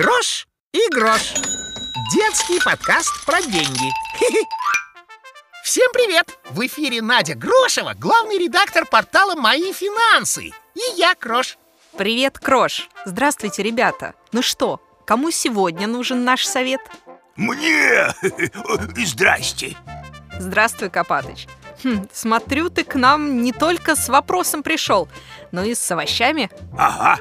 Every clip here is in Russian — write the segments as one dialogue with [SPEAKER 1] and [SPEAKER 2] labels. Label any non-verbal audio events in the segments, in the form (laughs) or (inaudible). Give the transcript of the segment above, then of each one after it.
[SPEAKER 1] Крош и грош. Детский подкаст про деньги. Всем привет! В эфире Надя Грошева, главный редактор портала «Мои финансы». И я, Крош.
[SPEAKER 2] Привет, Крош! Здравствуйте, ребята! Ну что, кому сегодня нужен наш совет?
[SPEAKER 3] Мне! (laughs) Здрасте!
[SPEAKER 2] Здравствуй, Копатыч! Хм, смотрю, ты к нам не только с вопросом пришел, но и с овощами.
[SPEAKER 3] Ага,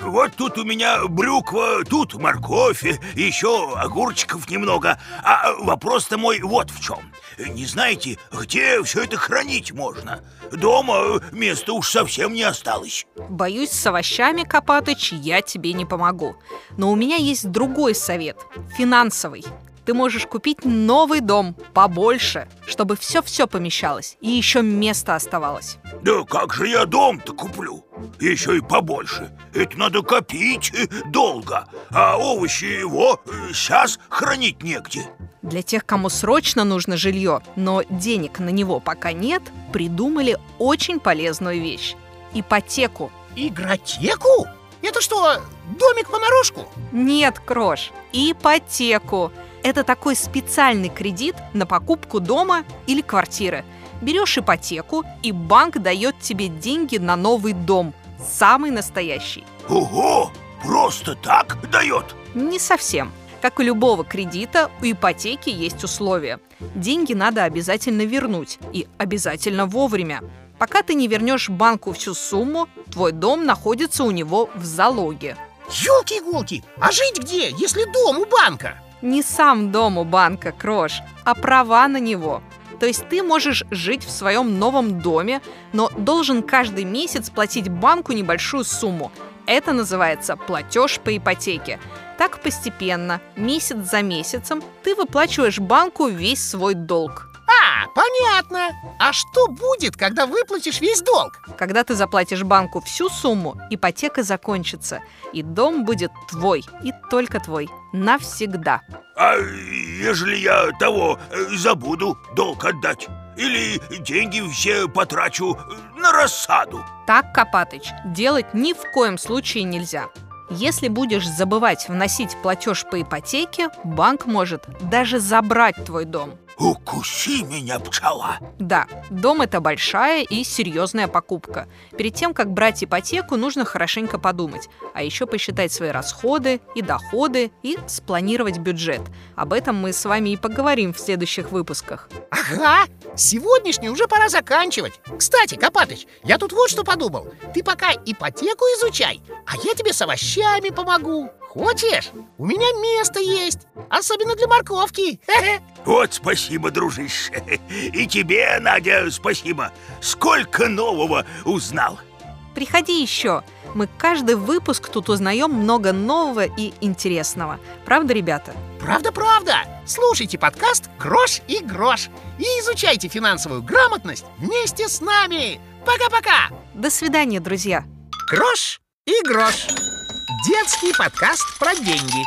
[SPEAKER 3] вот тут у меня брюква, тут морковь, еще огурчиков немного. А вопрос-то мой вот в чем. Не знаете, где все это хранить можно? Дома места уж совсем не осталось.
[SPEAKER 2] Боюсь, с овощами, Копатыч, я тебе не помогу. Но у меня есть другой совет, финансовый ты можешь купить новый дом побольше, чтобы все-все помещалось и еще место оставалось.
[SPEAKER 3] Да как же я дом-то куплю? Еще и побольше. Это надо копить долго, а овощи его сейчас э, хранить негде.
[SPEAKER 2] Для тех, кому срочно нужно жилье, но денег на него пока нет, придумали очень полезную вещь – ипотеку.
[SPEAKER 1] Игротеку? Это что, домик понарошку?
[SPEAKER 2] Нет, Крош, ипотеку. Это такой специальный кредит на покупку дома или квартиры. Берешь ипотеку, и банк дает тебе деньги на новый дом. Самый настоящий.
[SPEAKER 3] Ого! Просто так дает?
[SPEAKER 2] Не совсем. Как у любого кредита, у ипотеки есть условия. Деньги надо обязательно вернуть. И обязательно вовремя. Пока ты не вернешь банку всю сумму, твой дом находится у него в залоге.
[SPEAKER 1] Ёлки-иголки, а жить где, если дом у банка?
[SPEAKER 2] не сам дом у банка, Крош, а права на него. То есть ты можешь жить в своем новом доме, но должен каждый месяц платить банку небольшую сумму. Это называется платеж по ипотеке. Так постепенно, месяц за месяцем, ты выплачиваешь банку весь свой долг.
[SPEAKER 1] А, понятно. А что будет, когда выплатишь весь долг?
[SPEAKER 2] Когда ты заплатишь банку всю сумму, ипотека закончится, и дом будет твой, и только твой, навсегда.
[SPEAKER 3] А ежели я того э, забуду долг отдать? Или деньги все потрачу э, на рассаду?
[SPEAKER 2] Так, Копатыч, делать ни в коем случае нельзя. Если будешь забывать вносить платеж по ипотеке, банк может даже забрать твой дом.
[SPEAKER 3] Укуси меня, пчела!
[SPEAKER 2] Да, дом – это большая и серьезная покупка. Перед тем, как брать ипотеку, нужно хорошенько подумать, а еще посчитать свои расходы и доходы и спланировать бюджет. Об этом мы с вами и поговорим в следующих выпусках.
[SPEAKER 1] Ага, сегодняшний уже пора заканчивать. Кстати, Копатыч, я тут вот что подумал. Ты пока ипотеку изучай, а я тебе с овощами помогу. Хочешь? У меня место есть, особенно для морковки.
[SPEAKER 3] Вот спасибо, дружище. И тебе, Надя, спасибо. Сколько нового узнал.
[SPEAKER 2] Приходи еще. Мы каждый выпуск тут узнаем много нового и интересного. Правда, ребята?
[SPEAKER 1] Правда-правда! Слушайте подкаст «Грош и грош» и изучайте финансовую грамотность вместе с нами. Пока-пока!
[SPEAKER 2] До свидания, друзья!
[SPEAKER 1] Грош и грош. Детский подкаст про деньги.